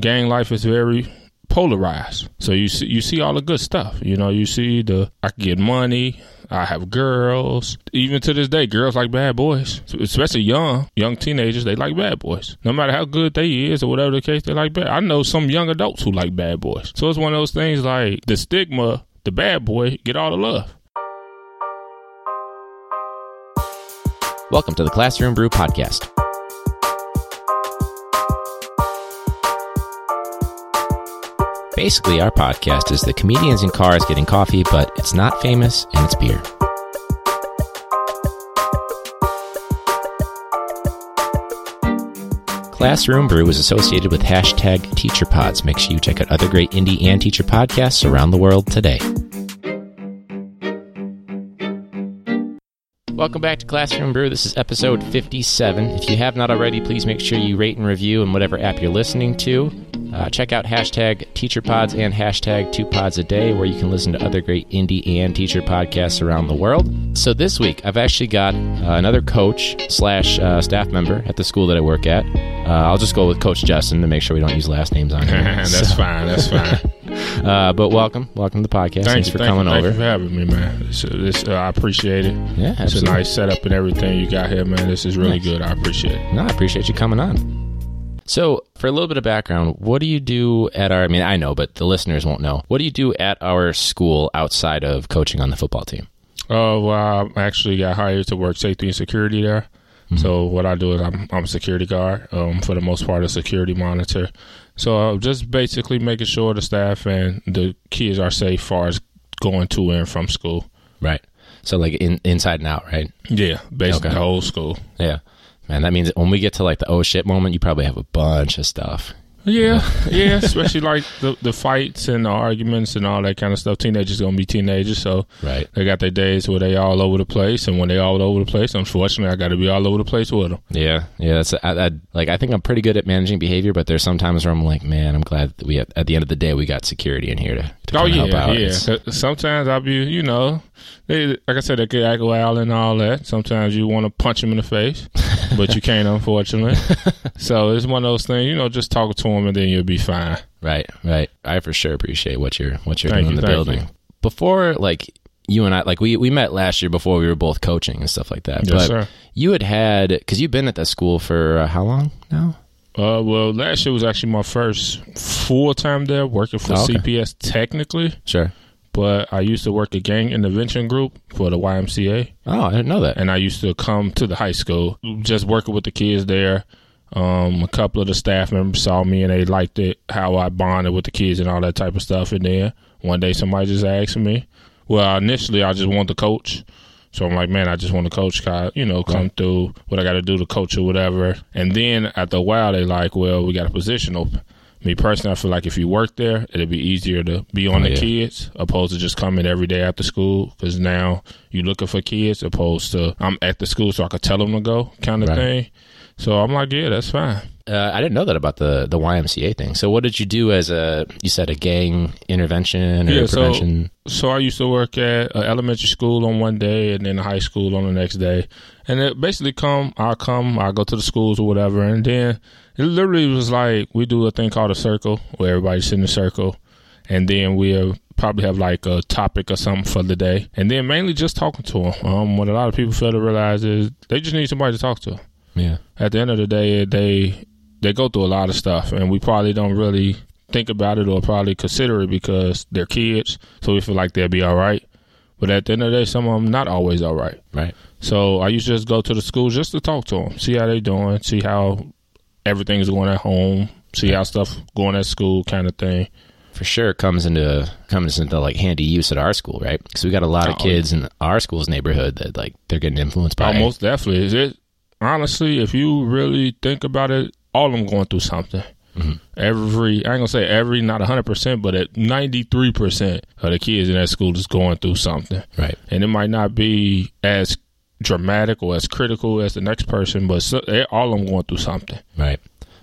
gang life is very polarized. So you see, you see all the good stuff. You know, you see the I can get money. I have girls. Even to this day, girls like bad boys, especially young young teenagers. They like bad boys. No matter how good they is or whatever the case, they like bad. I know some young adults who like bad boys. So it's one of those things like the stigma, the bad boy get all the love. Welcome to the Classroom Brew Podcast. Basically, our podcast is the comedians in cars getting coffee, but it's not famous and it's beer. Classroom Brew is associated with hashtag TeacherPods. Make sure you check out other great indie and teacher podcasts around the world today. Welcome back to Classroom Brew. This is episode 57. If you have not already, please make sure you rate and review in whatever app you're listening to. Uh, check out hashtag TeacherPods and hashtag Two Pods a Day, where you can listen to other great indie and teacher podcasts around the world. So this week, I've actually got uh, another coach slash uh, staff member at the school that I work at. Uh, I'll just go with Coach Justin to make sure we don't use last names on here. that's So, fine. That's fine. uh, but welcome, welcome to the podcast. Thank Thanks you for thank coming you, over. Thank you for having me, man. It's, it's, uh, I appreciate it. Yeah, It's a nice setup and everything you got here, man. This is really Nice. good. I appreciate it. No, I appreciate you coming on. So, for a little bit of background, what do you do at our? I mean, I know, but the listeners won't know. What do you do at our school outside of coaching on the football team? Oh, well, I actually got hired to work safety and security there. So what I do is I'm I'm a security guard. Um, for the most part, a security monitor. So uh, just basically making sure the staff and the kids are safe, as far as going to and from school. Right. So, like in, inside and out, right? Yeah, basically Okay. the whole school. Yeah. Man, that means when we get to like the oh shit moment, you probably have a bunch of stuff. Yeah, yeah, especially like the the fights and the arguments and all that kind of stuff. Teenagers gonna be teenagers, so Right. they got their days where they all over the place, and when they all over the place, unfortunately, I got to be all over the place with them. Yeah. Yeah. That's I, I, like I think I'm pretty good at managing behavior, but there's sometimes where I'm like, man, I'm glad that we at, at the end of the day we got security in here to, to Oh yeah, out. yeah. Sometimes I'll be, you know, they like I said, they could act wild and all that. Sometimes you want to punch them in the face, but you can't, unfortunately. so it's one of those things, you know, just talk to them and then you'll be fine. Right, right. I for sure appreciate what you're what you're Thank doing you, in the building. you. Before, like you and I, like we we met last year before we were both coaching and stuff like that. Yes, but sir. you had had because you've been at that school for uh, how long now? Uh, well, last year was actually my first full time there working for Oh, okay. CPS technically, Sure. But I used to work a gang intervention group for the YMCA. Oh, I didn't know that. and I used to come to the high school, just working with the kids there. Um, a couple of the staff members saw me and they liked it, how I bonded with the kids and all that type of stuff. And then one day somebody just asked me, well, initially I just want to coach. So I'm like, man, I just want to coach, you know, come through what I got to do to coach or whatever. And then after a while, they like, well, we got a position open. Me personally, I feel like if you work there, it'd be easier to be on Oh, the yeah. kids opposed to just coming every day after school. Because now you're looking for kids opposed to I'm at the school so I could tell them to go kind of Right. thing. So I'm like, yeah, that's fine. Uh, I didn't know that about the the YMCA thing. So, what did you do as a you said a gang intervention or Yeah, prevention? So I used to work at uh, elementary school on one day and then high school on the next day. And it basically come, I'll come, I'll go to the schools or whatever. And then it literally was like we do a thing called a circle where everybody's in a circle. And then we'll probably have like a topic or something for the day. And then mainly just talking to them. Um, what a lot of people fail to realize is they just need somebody to talk to. yeah, At the end of the day, they they go through a lot of stuff, and we probably don't really think about it or probably consider it because they're kids, so we feel like they'll be all right. But at the end of the day, some of them not always all right. right. So I used to just go to the school just to talk to them, see how they're doing, see how everything is going at home, see how stuff going at school, kind of thing. For sure, it comes into comes into like handy use at our school, right? Because we got a lot of Oh, kids in our school's neighborhood that like they're getting influenced by. Almost definitely. Is it honestly? If you really think about it, all of them going through something. Mm-hmm. Every I ain't gonna say every, not hundred percent, but at ninety three percent of the kids in that school is going through something, Right. and it might not be as dramatic or as critical as the next person, but so, they, all of them going through something. Right.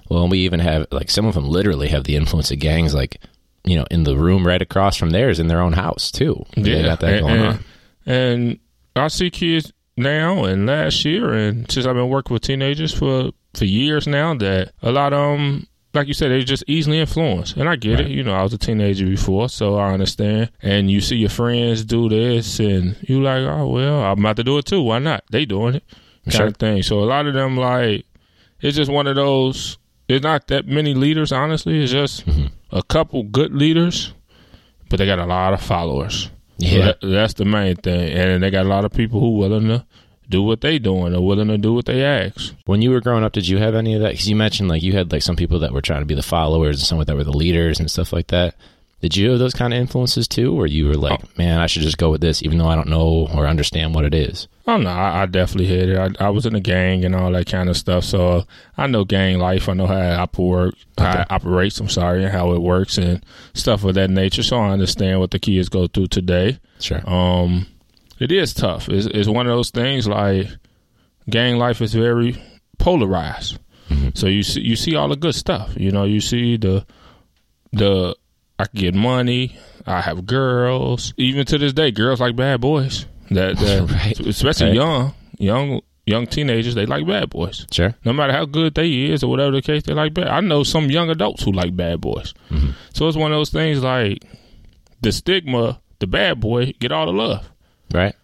Well, and we even have like some of them literally have the influence of gangs, like you know, in the room right across from theirs in their own house too. They got that and, going and, on. and I see kids now and last year, and since I've been working with teenagers for for years now, that a lot of them like you said, they're just easily influenced. And I get Right. it. You know, I was a teenager before, so I understand. And you see your friends do this, and you like, oh well, I'm about to do it too. Why not? They doing it, kind Sure. of thing. So a lot of them like, it's just one of those. There's not that many leaders, honestly. It's just Mm-hmm. a couple good leaders, but they got a lot of followers. So Yeah. that- that's the main thing, and they got a lot of people who willing to do what they doing or willing to do what they ask. When you were growing up, did you have any of that? Because you mentioned like you had like some people that were trying to be the followers and some that were the leaders and stuff like that. Did you have those kind of influences too, or you were like, man, I should just go with this, even though I don't know or understand what it is? Oh no, I, I definitely had it. I, I was in a gang and all that kind of stuff, so I know gang life. I know how it operate, how Okay. it operates. I'm sorry, and how it works and stuff of that nature. So I understand what the kids go through today. Sure. Um, it is tough. It's, it's one of those things like gang life is very polarized. Mm-hmm. So you see, you see all the good stuff. You know, you see the the I can get money. I have girls. Even to this day, girls like bad boys. That, that Right. especially Right. young young young teenagers, they like bad boys. Sure. No matter how good they is or whatever the case, they like bad. I know some young adults who like bad boys. Mm-hmm. So it's one of those things like the stigma, the bad boy get all the love. Right.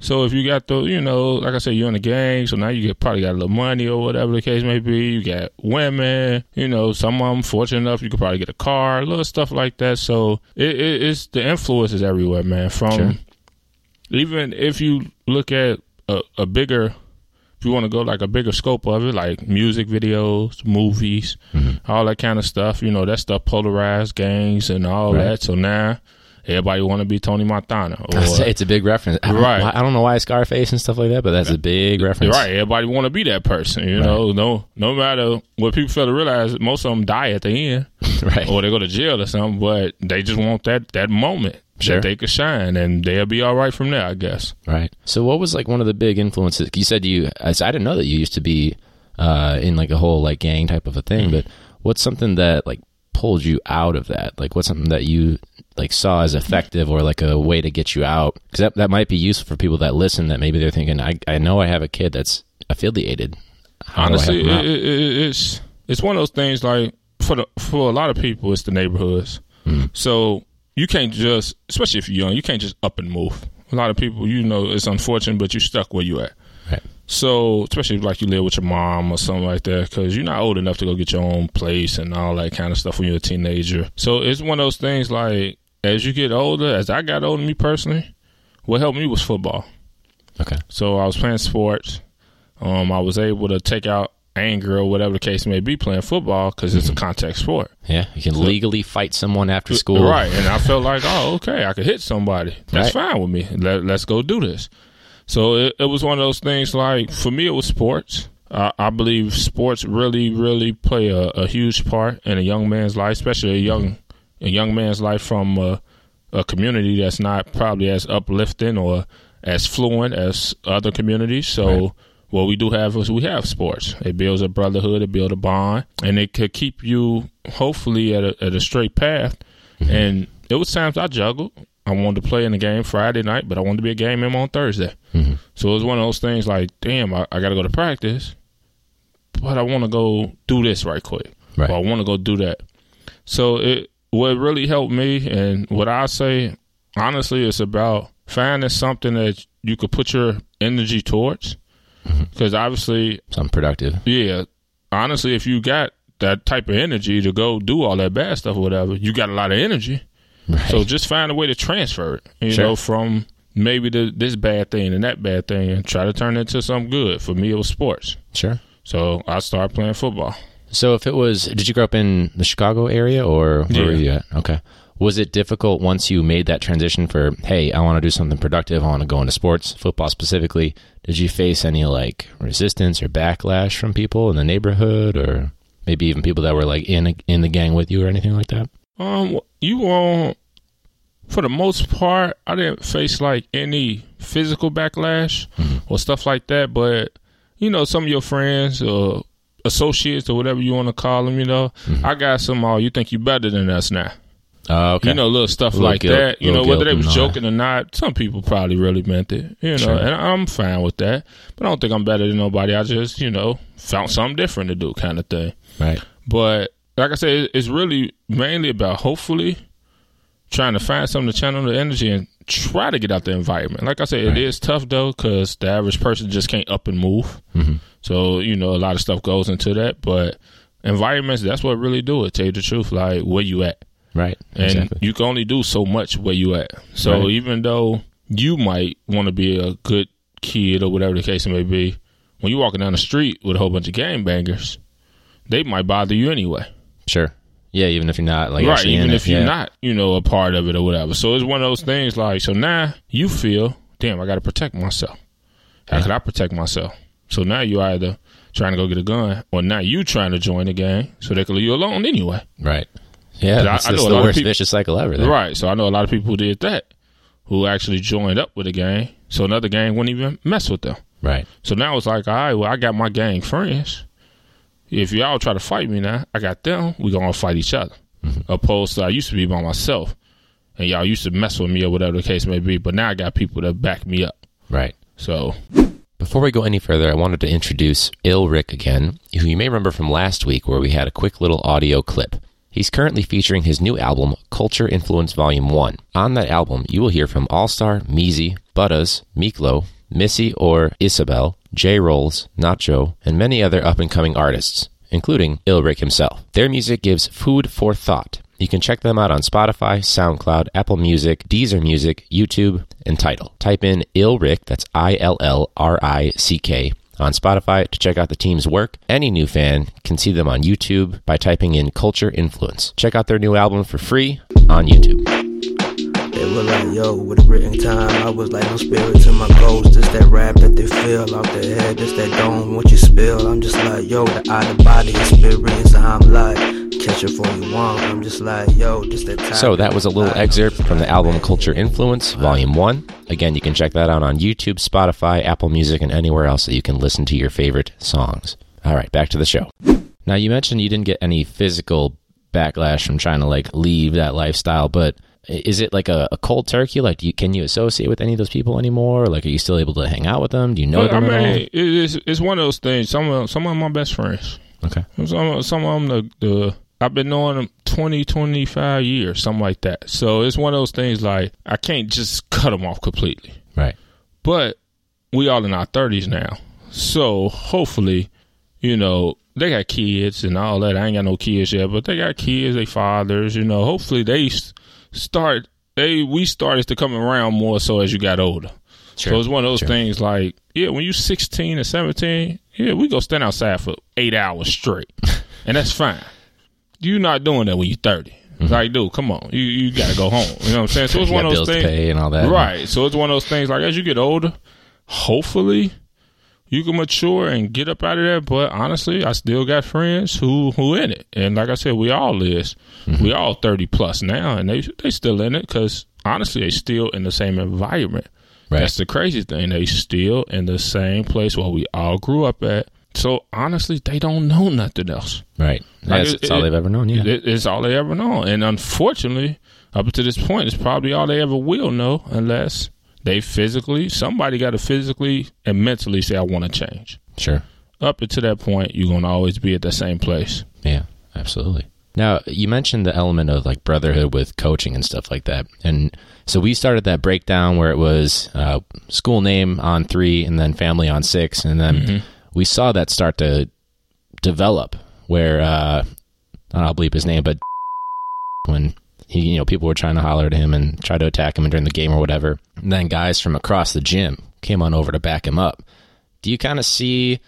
So if you got the, you know, like I said, you're in the gang, so now you get probably got a little money or whatever the case may be. You got women, you know, some of them fortunate enough you could probably get a car, little stuff like that. So it, it, it's the influence is everywhere, man. From Sure. even if you look at a, a bigger, if you want to go like a bigger scope of it, like music videos, movies, mm-hmm. all that kind of stuff. You know, that stuff polarized gangs and all Right. that. So now everybody want to be Tony Montana. Or, say it's a big reference. I Right. I don't know why Scarface and stuff like that, but that's a big reference. Right, everybody want to be that person, you know. No, no matter what people fail to realize, most of them die at the end, Right. or they go to jail or something. But they just want that that moment Sure. that they could shine, and they'll be all right from there, I guess. Right. So, what was like one of the big influences? You said you. I didn't know that you used to be uh, in like a whole like gang type of a thing. Mm-hmm. But what's something that like pulled you out of that? Like, what's something that you like saw as effective or like a way to get you out? Because that that might be useful for people that listen. That maybe they're thinking, I I know I have a kid that's affiliated. How Honestly, help him out? it, it, it, it's it's one of those things like for the for a lot of people, it's the neighborhoods. Mm-hmm. So you can't just, especially if you're young, you can't just up and move. A lot of people, you know, it's unfortunate, but you're stuck where you at. So, especially like you live with your mom or something like that, because you're not old enough to go get your own place and all that kind of stuff when you're a teenager. So, it's one of those things like as you get older, as I got older, me personally, what helped me was football. Okay. So, I was playing sports. Um, I was able to take out anger or whatever the case may be playing football because it's a contact sport. Yeah, you can legally fight someone after school. Right. And I felt like, oh, okay, I could hit somebody. That's Right. fine with me. Let, let's go do this. So it, it was one of those things like, for me, it was sports. Uh, I believe sports really, really play a, a huge part in a young man's life, especially a young, a young man's life from a, a community that's not probably as uplifting or as fluent as other communities. So Right. what we do have is we have sports. It builds a brotherhood, it builds a bond, and it could keep you hopefully at a, at a straight path. And it was times I juggled. I wanted to play in the game Friday night, but I wanted to be a game member on Thursday. Mhm. So it was one of those things like, damn, I, I got to go to practice, but I want to go do this right quick. Right. Or I want to go do that. So it what really helped me, and what I say honestly, it's about finding something that you could put your energy towards. Because obviously, Something productive. yeah, honestly, if you got that type of energy to go do all that bad stuff or whatever, you got a lot of energy. Right. So just find a way to transfer it, you Sure. know, from maybe the, this bad thing and that bad thing and try to turn it into something good. For me, it was sports. sure. So I started playing football. So if it was, did you grow up in the Chicago area or where were you at? Okay. Was it difficult once you made that transition for, hey, I want to do something productive, I want to go into sports, football specifically? Did you face any like resistance or backlash from people in the neighborhood or maybe even people that were like in in the gang with you or anything like that? Um, you won't. For the most part, I didn't face like any physical backlash mm-hmm. or stuff like that. But you know, some of your friends or associates or whatever you want to call them, you know, mm-hmm. I got some. Oh, you think you better than us now? Oh, okay. You know, little stuff Little like guilt- that. You know, whether they was all joking or not, some people probably really meant it. You know, Sure. and I'm fine with that. But I don't think I'm better than nobody. I just, you know, found something different to do, kind of thing. right. But like I said, it's really mainly about hopefully trying to find something to channel the energy and try to get out the environment. Like I said, Right. it is tough though because the average person just can't up and move. Mhm. So you know, a lot of stuff goes into that. But environments, that's what really do it. Tell you the truth, like where you at, Right. and exactly. you can only do so much where you at. So Right. even though you might want to be a good kid or whatever the case may be, when you're walking down the street with a whole bunch of gang bangers, they might bother you anyway. Sure. Yeah, even if you're not like right, even if it. you're yeah. not, you know, a part of it or whatever. So it's one of those things like, so now you feel, damn, I got to protect myself. How Yeah. could I protect myself? So now you either trying to go get a gun or now you trying to join the gang so they can leave you alone anyway. Right. Yeah, I- that's, I know that's the worst people- vicious cycle ever. Right. So I know a lot of people who did that who actually joined up with a gang so another gang wouldn't even mess with them. Right. So now it's like, all right, well, I got my gang friends. If y'all try to fight me now, I got them. We gonna fight each other. Mm-hmm. Opposed to I used to be by myself, and y'all used to mess with me or whatever the case may be. But now I got people that back me up. Right. So Before we go any further, I wanted to introduce Ill Rick again, who you may remember from last week where we had a quick little audio clip. He's currently featuring his new album, Culture Influence Volume 1. On that album, you will hear from All Star, Meezy, Buttas, Miklo, Missy or Isabel, J Rolls, Nacho, and many other up and coming artists, including Ill Rick himself. Their music gives food for thought. You can check them out on Spotify, SoundCloud, Apple Music, Deezer Music, YouTube, and Tidal. Type in Ill Rick, that's I L L R I C K, on Spotify to check out the team's work. Any new fan can see them on YouTube by typing in Culture Influence. Check out their new album for free on YouTube. They were like, yo, with a written time, I was like, no spirit to my ghost. Just that rap that they feel off their head, just that dome, what you spill. I'm just like, yo, the out of body experience. I'm like, catch it for you want. I'm just like, yo, just that time. So that was a little excerpt from the album Culture Influence, Volume 1. Again, you can check that out on YouTube, Spotify, Apple Music, and anywhere else that you can listen to your favorite songs. All right, back to the show. Now, you mentioned you didn't get any physical backlash from trying to like leave that lifestyle, but is it like a, a cold turkey? Like, do you, can you associate with any of those people anymore? Like, are you still able to hang out with them? Do you know But, I them at mean, it is it's one of those things. Some of some of my best friends. Okay. Some some of them the, the I've been knowing them 20, 25 years, something like that. So it's one of those things like I can't just cut them off completely. Right. But we all in our thirties now, so hopefully, you know, they got kids and all that. I ain't got no kids yet, but they got kids, they fathers. You know, hopefully they start. They we started to come around more so as you got older. Sure. So it's one of those Sure. things like, yeah, when you're 16 or 17, yeah, we go stand outside for eight hours straight, and that's fine. You're not doing that when you're 30. Mm-hmm. Like, dude, come on, you you got to go home. You know what I'm saying? So it's one of those things, pay and all that. right? So it's one of those things like as you get older, hopefully you can mature and get up out of there. But honestly, I still got friends who who in it, and like I said, we all is. Mm-hmm. We all 30 plus now, and they they still in it because honestly, they still in the same environment. Right. That's the crazy thing. They still in the same place where we all grew up at. So honestly, they don't know nothing else. Right. Like, That's, it- that's all it- they've ever known. Yeah. It- it's all they ever know. And unfortunately, up to this point, it's probably all they ever will know unless they physically, somebody got to physically and mentally say, I want to change. sure. Up until that point, you're going to always be at the same place. Yeah, absolutely. Now, you mentioned the element of like brotherhood with coaching and stuff like that. And so we started that breakdown where it was uh, school name on three and then family on six. And then we saw that start to develop where, uh, I don't know, I'll bleep his name, but when he, you know, people were trying to holler at him and try to attack him during the game or whatever. And then guys from across the gym came on over to back him up. Do you kind of see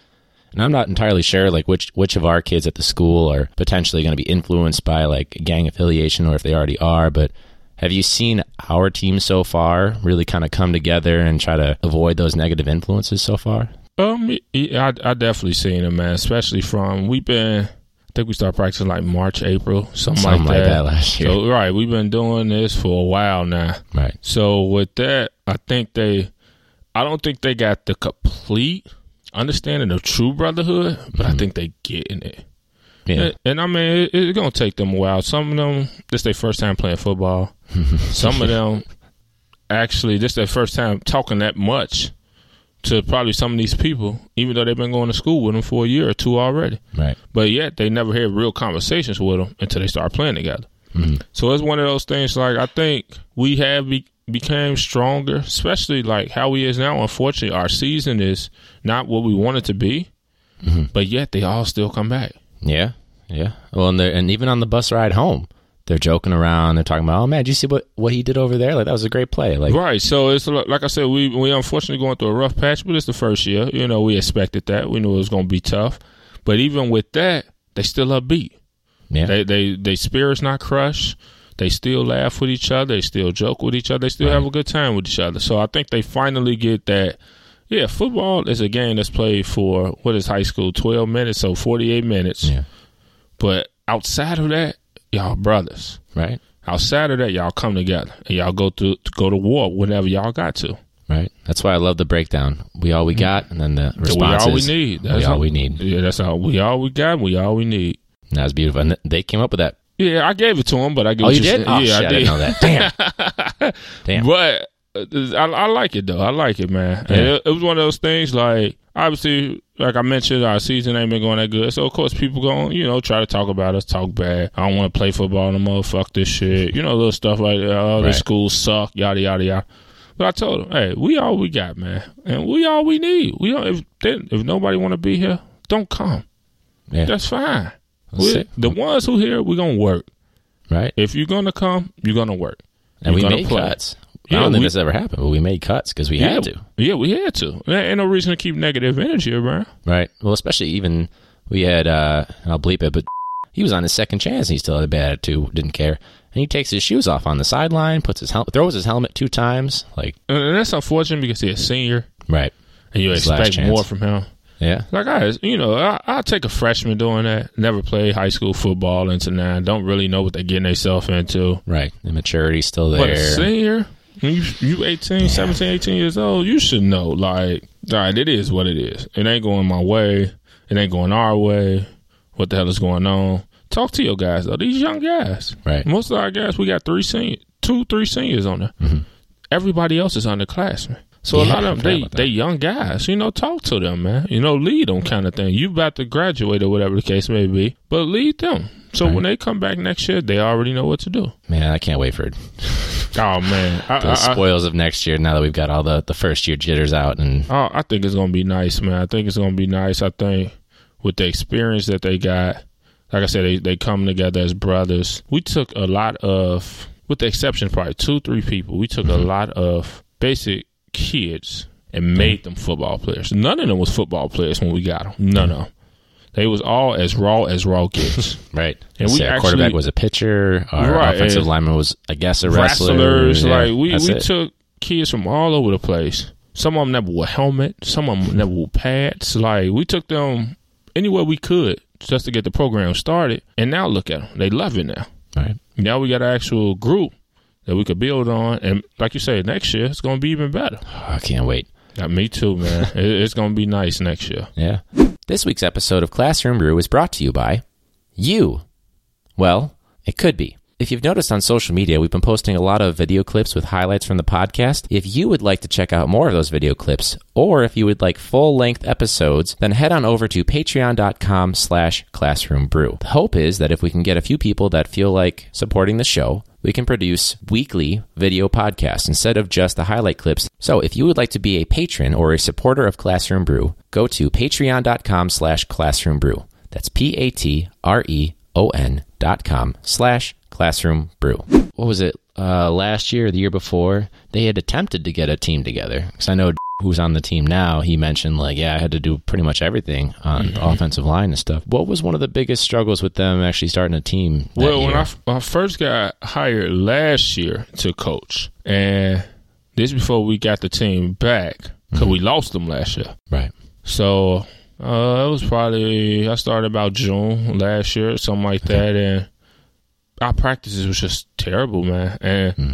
and I'm not entirely sure like which which of our kids at the school are potentially going to be influenced by like gang affiliation or if they already are, but have you seen our team so far really kind of come together and try to avoid those negative influences so far? Um, I, I definitely seen it, man. Especially from we've been, think we started practicing like March, April, something, Something like, like that. that last year. So right, we've been doing this for a while now. Right. So with that, I think they, I don't think they got the complete understanding of true brotherhood, but I mm-hmm. think they getting it. Yeah. And, and I mean, it, it's gonna take them a while. Some of them, this their first time playing football. Some of them, actually, this their first time talking that much to probably some of these people, even though they've been going to school with them for a year or two already. Right. But yet they never had real conversations with them until they start playing together. Mm-hmm. So it's one of those things. Like I think we have be, became stronger, especially like how we is now. Unfortunately, our season is not what we want it to be, mm-hmm. but yet they all still come back. Yeah. Yeah. Well, and, and even on the bus ride home, they're joking around. They're talking about, oh man, did you see what, what he did over there? Like that was a great play. Like, Right. So it's like I said, we we unfortunately going through a rough patch, but it's the first year. You know, we expected that. We knew it was going to be tough, but even with that, they still upbeat. yeah. They they they spirits not crushed. They still laugh with each other. They still joke with each other. They still have a good time with each other. So I think they finally get that. Yeah, football is a game that's played for what is high school twelve minutes, so forty eight minutes. Yeah. But outside of that, y'all brothers. right. Outside of that, y'all come together and y'all go to go to war whenever y'all got to. Right. That's why I love the breakdown. We all we got, and then the response we all we need. we all we need. Yeah, that's all. We all we got. We all we need. And that was beautiful. And they came up with that. Yeah, I gave it to him, but I give Oh, you did? Oh, yeah, shit, I I did. didn't know that. Damn. Damn. But uh, I, I like it though. I like it, man. Yeah. It, it was one of those things. Like obviously, like I mentioned, our season ain't been going that good. So of course, people going, you know, try to talk about us, talk bad. I don't want to play football no more. Fuck this shit. You know, little stuff like that. Oh, the Right. schools suck. Yada yada yada. But I told them, hey, we all we got, man, and we all we need. We don't, if they, if nobody want to be here, don't come. Yeah. That's fine. That's the ones who here, we gonna work. Right. If you're gonna come, you're gonna work. And You're we gonna made play. cuts. Yeah, I don't think we- this ever happened, but we made cuts because we had to. Yeah, we had to. There ain't no reason to keep negative energy around. Right. Well, especially even we had uh I'll bleep it, but he was on his second chance and he still had a bad attitude, didn't care. And he takes his shoes off on the sideline, puts his helmet throws his helmet two times, like And that's unfortunate because he's a senior right. and you His expect more from him. Yeah. Like I, you know, I, I'll take a freshman doing that. Never played high school football into nine. Don't really know what they're getting themselves into. Right. Immaturity's still there. But a senior, when you you 18, 17, 18 years old, you should know. Like, all right, it is what it is. It ain't going my way. It ain't going our way. What the hell is going on? Talk to your guys though. These young guys. Right. Most of our guys, we got three senior, two, three seniors on there. Mm-hmm. Everybody else is underclassmen. So a Mm-hmm. Lot of them, they they young guys. You know, talk to them, man. You know, lead them, kind of thing. You about to graduate or whatever the case may be, but lead them. So when they come back next year, they already know what to do. Man, I can't wait for it. Oh man, I, the I, I, spoils of next year now that we've got all the, the first year jitters out and Oh, I think it's gonna be nice, man. I think it's gonna be nice. I think with the experience that they got, like I said, they they come together as brothers. We took a lot of, with the exception of probably two, three people, we took a lot of basic kids and made them football players. None of them was football players when we got them. None of them. They was all as raw as raw kids. right. And we our actually- quarterback was a pitcher, our Right, offensive lineman was I guess a wrestler. wrestlers. Yeah, like we, we it. took kids from all over the place. Some of them never wore helmet. Some of them never wore pads. Like we took them anywhere we could just to get the program started. And now look at them. They love it now. right. Now we got an actual group that we could build on. And like you said, next year it's going to be even better. I can't wait. Yeah, me too, man. it's going to be nice next year. Yeah. This week's episode of Classroom Brew is brought to you by you. Well, it could be. If you've noticed on social media, we've been posting a lot of video clips with highlights from the podcast. If you would like to check out more of those video clips, or if you would like full-length episodes, then head on over to patreon.com slash classroombrew. The hope is that if we can get a few people that feel like supporting the show, we can produce weekly video podcasts instead of just the highlight clips. So if you would like to be a patron or a supporter of Classroom Brew, go to patreon.com slash classroom brew. That's P-A-T-R-E-O-N dot com slash classroom brew. What was it? Uh, last year, or the year before, they had attempted to get a team together. Because I know who's on the team now, he mentioned like, yeah, I had to do pretty much everything on the offensive line and stuff. What was one of the biggest struggles with them actually starting a team? Well, when year? I, f- I first got hired last year to coach, and this before we got the team back, because we lost them last year. right. So uh, it was probably I started about June last year, something like that, and our practices was just terrible, man. And hmm.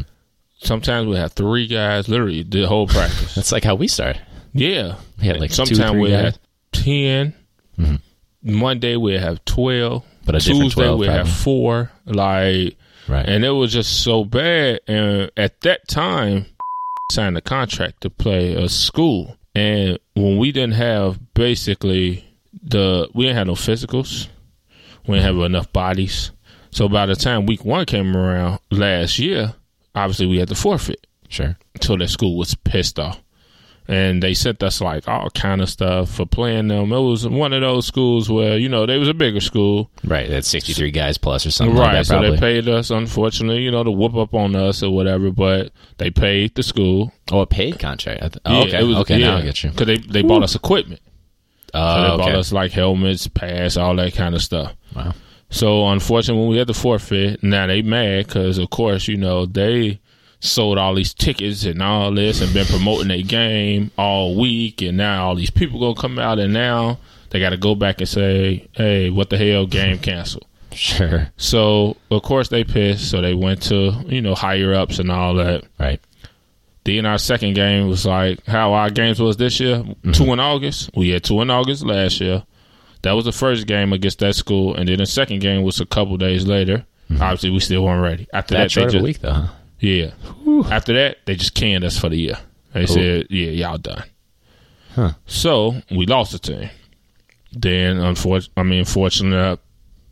sometimes we had three guys literally the whole practice. That's like how we started. yeah, We had like sometimes we have 10 mm-hmm. Monday we have twelve, But a Tuesday 12 we have four. Like, Right. and it was just so bad. And at that time, signed a contract to play a school. And when we didn't have basically the we didn't have no physicals, we didn't have enough bodies. So by the time week one came around last year, obviously we had to forfeit. Sure. So that school was pissed off. And they sent us like all kind of stuff for playing them. It was one of those schools where, you know, they was a bigger school. Right. That's 63 guys plus or something right. like that, so they paid us, unfortunately, you know, to whoop up on us or whatever, but they paid the school. oh, a paid contract. Th- oh, Yeah, okay. was- okay, now I get you. Because they, they bought us equipment. So Oh, they okay. bought us like helmets, pads, all that kind of stuff. Wow. So unfortunately, when we had to forfeit, now they mad because of course you know they sold all these tickets and all this and been promoting their game all week, and now all these people gonna come out and now they got to go back and say, "Hey, what the hell? Game canceled." Sure. So of course they pissed. So they went to you know higher ups and all that. Right. Then our second game was like how our games was this year. Mm-hmm. Two in August. We had two in August last year. That was the first game against that school, and then the second game was a couple days later. Mm-hmm. Obviously, we still weren't ready. After That that, short they of a just week, though, huh? yeah. After that, they just canned us for the year. They said, "Yeah, y'all done." Huh. So we lost the team. Then, unfortunately, I mean, fortunately,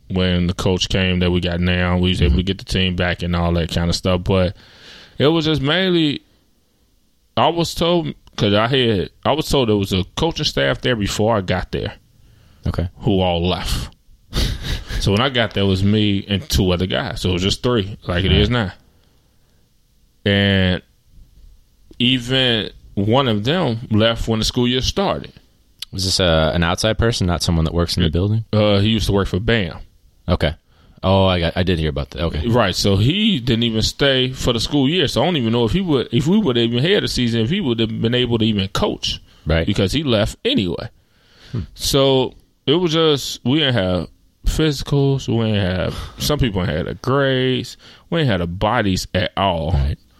when the coach came that we got now, we was able to mm-hmm. get the team back and all that kind of stuff. But it was just mainly, I was told because I had, I was told there was a coaching staff there before I got there Okay. who all left. so when I got there, it was me and two other guys. So it was just three, like it is now. And even one of them left when the school year started. Was this uh, an outside person, not someone that works in the building? Uh, he used to work for BAM. Okay. Oh, I got. I did hear about that. Okay. Right, so he didn't even stay for the school year. So I don't even know if he would, if we would have even had a season, if he would have been able to even coach Right. because he left anyway. So it was just we didn't have physicals, we didn't have some people had the grades, we ain't had the bodies at all.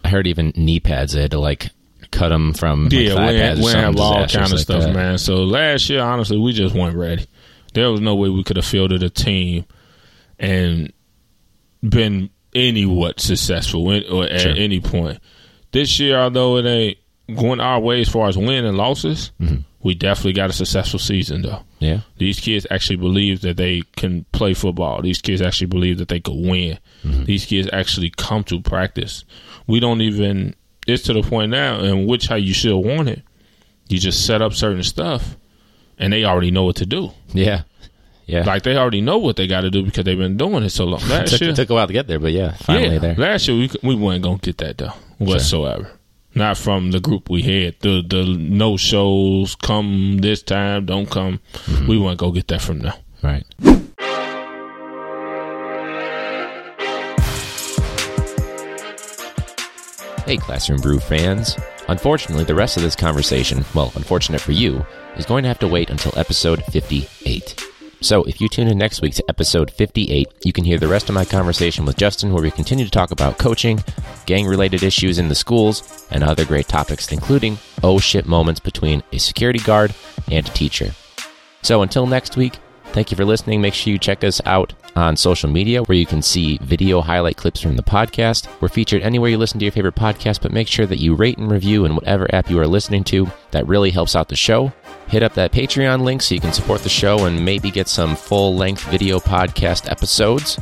I heard even knee pads. They had to like cut them from like, Yeah, we or we ain't have all kind of like stuff, that. man. So last year, honestly, we just weren't ready. There was no way we could have fielded a team and been any what successful in, or at Sure. any point. This year, although it ain't going our way as far as win and losses, Mm-hmm. We definitely got a successful season though. Yeah. These kids actually believe that they can play football. These kids actually believe that they could win. Mm-hmm. These kids actually come to practice. We don't even. It's to the point now, in which how you should want it. You just set up certain stuff, and they already know what to do. Yeah. Yeah. Like they already know what they got to do because they've been doing it so long. it Last took, year, it took a while to get there, but yeah, finally yeah, there. last year we we weren't gonna get that though whatsoever. Not from the group we had. The the no shows come this time, don't come. Mm-hmm. We want to gonna get that from them. Right. Hey, Classroom Brew fans. Unfortunately, the rest of this conversation, well, unfortunate for you, is going to have to wait until episode 58. So, if you tune in next week to episode 58, you can hear the rest of my conversation with Justin, where we continue to talk about coaching, gang related issues in the schools, and other great topics, including oh shit moments between a security guard and a teacher. So until next week, thank you for listening. Make sure you check us out on social media where you can see video highlight clips from the podcast. We're featured anywhere you listen to your favorite podcast, but make sure that you rate and review in whatever app you are listening to. That really helps out the show. Hit up that Patreon link so you can support the show and maybe get some full length video podcast episodes.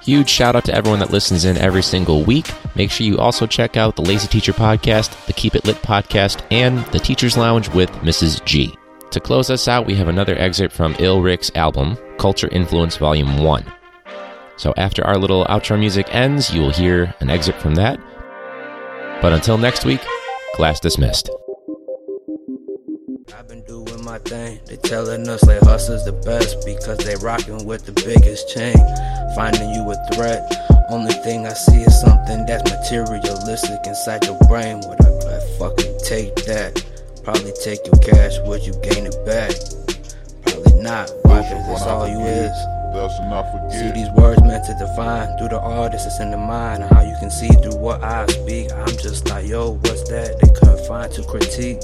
Huge shout out to everyone that listens in every single week. Make sure you also check out the Lazy Teacher Podcast, the Keep It Lit Podcast, and the Teacher's Lounge with Mrs. G. To close us out, we have another excerpt from Ill Rick's album, Culture Influence Volume 1. So after our little outro music ends, you will hear an excerpt from that. But until next week, class dismissed. I've been doing my thing. They telling us hustlers the best because they rocking with the biggest chain. Finding you a threat. Only thing I see is something that's materialistic inside your brain. I fucking take that? Probably take your cash. Would you gain it back? Probably not. Why? Cause that's all you is. Thus not See these words meant to define through the artist it's in the mind. How you can see through what I speak. I'm just like, yo, what's that? They couldn't find to critique.